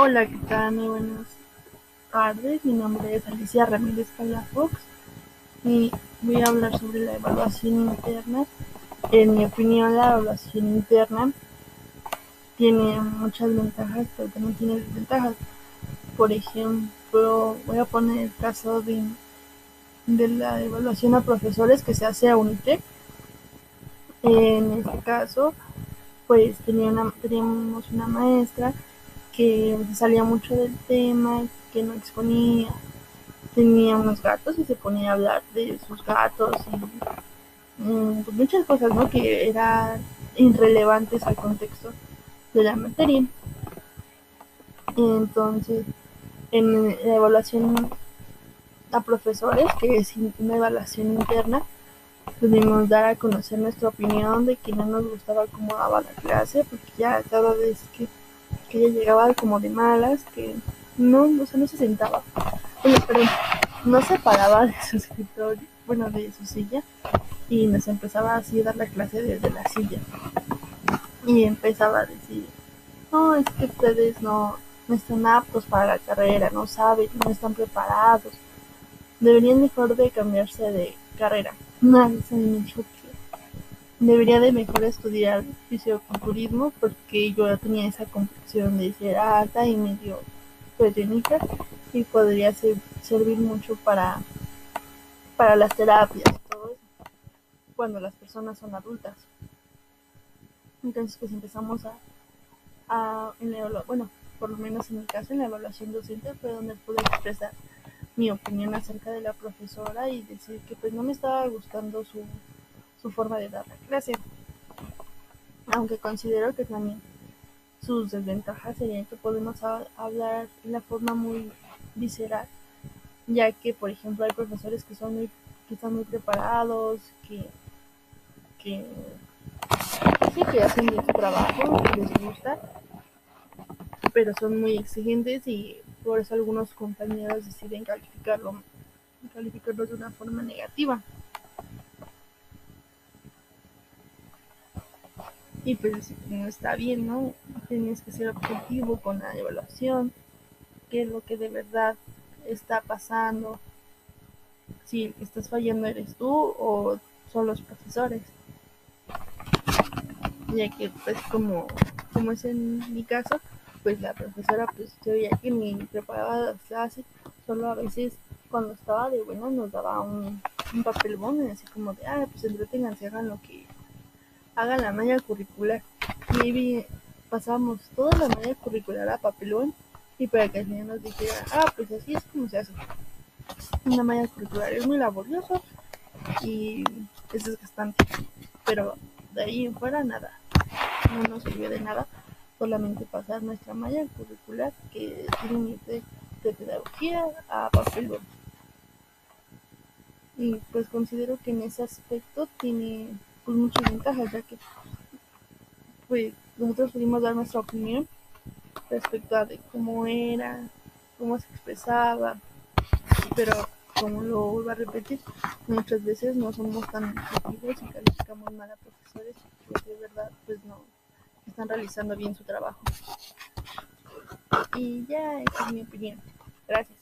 Hola, ¿qué tal? Muy buenas tardes. Mi nombre es Alicia Ramírez Palafox y voy a hablar sobre la evaluación interna. En mi opinión, la evaluación interna tiene muchas ventajas, pero también tiene desventajas. Por ejemplo, voy a poner el caso de, de la evaluación a profesores que se hace a UNITEC. En este caso, pues teníamos una maestra que salía mucho del tema, que no exponía, tenía unos gatos y se ponía a hablar de sus gatos y mm, pues muchas cosas, ¿no? Que eran irrelevantes al contexto de la materia. Entonces, en la evaluación a profesores, que es una evaluación interna, pudimos dar a conocer nuestra opinión de que no nos gustaba cómo daba la clase, porque ya cada vez que que ella llegaba como de malas, que no, o sea, no se sentaba, pero no se paraba de su escritorio, bueno, de su silla, y nos empezaba así a dar la clase desde la silla. Y empezaba a decir, no, es que ustedes no, no están aptos para la carrera, no saben, no están preparados. Deberían mejor de cambiarse de carrera. Nadie se me debería de mejor estudiar fisioculturismo porque yo ya tenía esa complexión de ser alta y medio pequeñita y podría servir mucho para, para las terapias y todo eso cuando las personas son adultas. Entonces pues empezamos a, a bueno, por lo menos en mi caso en la evaluación docente fue donde pude expresar mi opinión acerca de la profesora y decir que pues no me estaba gustando su su forma de dar la clase. Aunque considero que también sus desventajas serían que podemos hablar de una forma muy visceral, ya que por ejemplo hay profesores que son muy, que están muy preparados, que, que sí que hacen bien su trabajo, que les gusta, pero son muy exigentes y por eso algunos compañeros deciden calificarlo, calificarlo de una forma negativa. Y pues no está bien, ¿no? Tienes que ser objetivo con la evaluación, qué es lo que de verdad está pasando, si el que estás fallando eres tú o son los profesores. Ya que pues como, como es en mi caso, pues la profesora pues yo veía que ni preparaba las clases, solo a veces cuando estaba de bueno nos daba un, un papel así como de, ah, pues entretenganse, hagan lo que hagan la malla curricular. Y pasamos toda la malla curricular a papelón y para que el niño nos dijera, ah, pues así es como se hace. Una malla curricular es muy laborioso y es desgastante, pero de ahí en fuera nada, no nos sirvió de nada, solamente pasar nuestra malla curricular que tiene de, de pedagogía a papelón. Y pues considero que en ese aspecto tiene pues muchas ventajas, ya que pues nosotros pudimos dar nuestra opinión respecto a de cómo era, cómo se expresaba, pero como lo vuelvo a repetir, muchas veces no somos tan objetivos y calificamos mal a profesores que de verdad pues no están realizando bien su trabajo. Y ya esa es mi opinión. Gracias.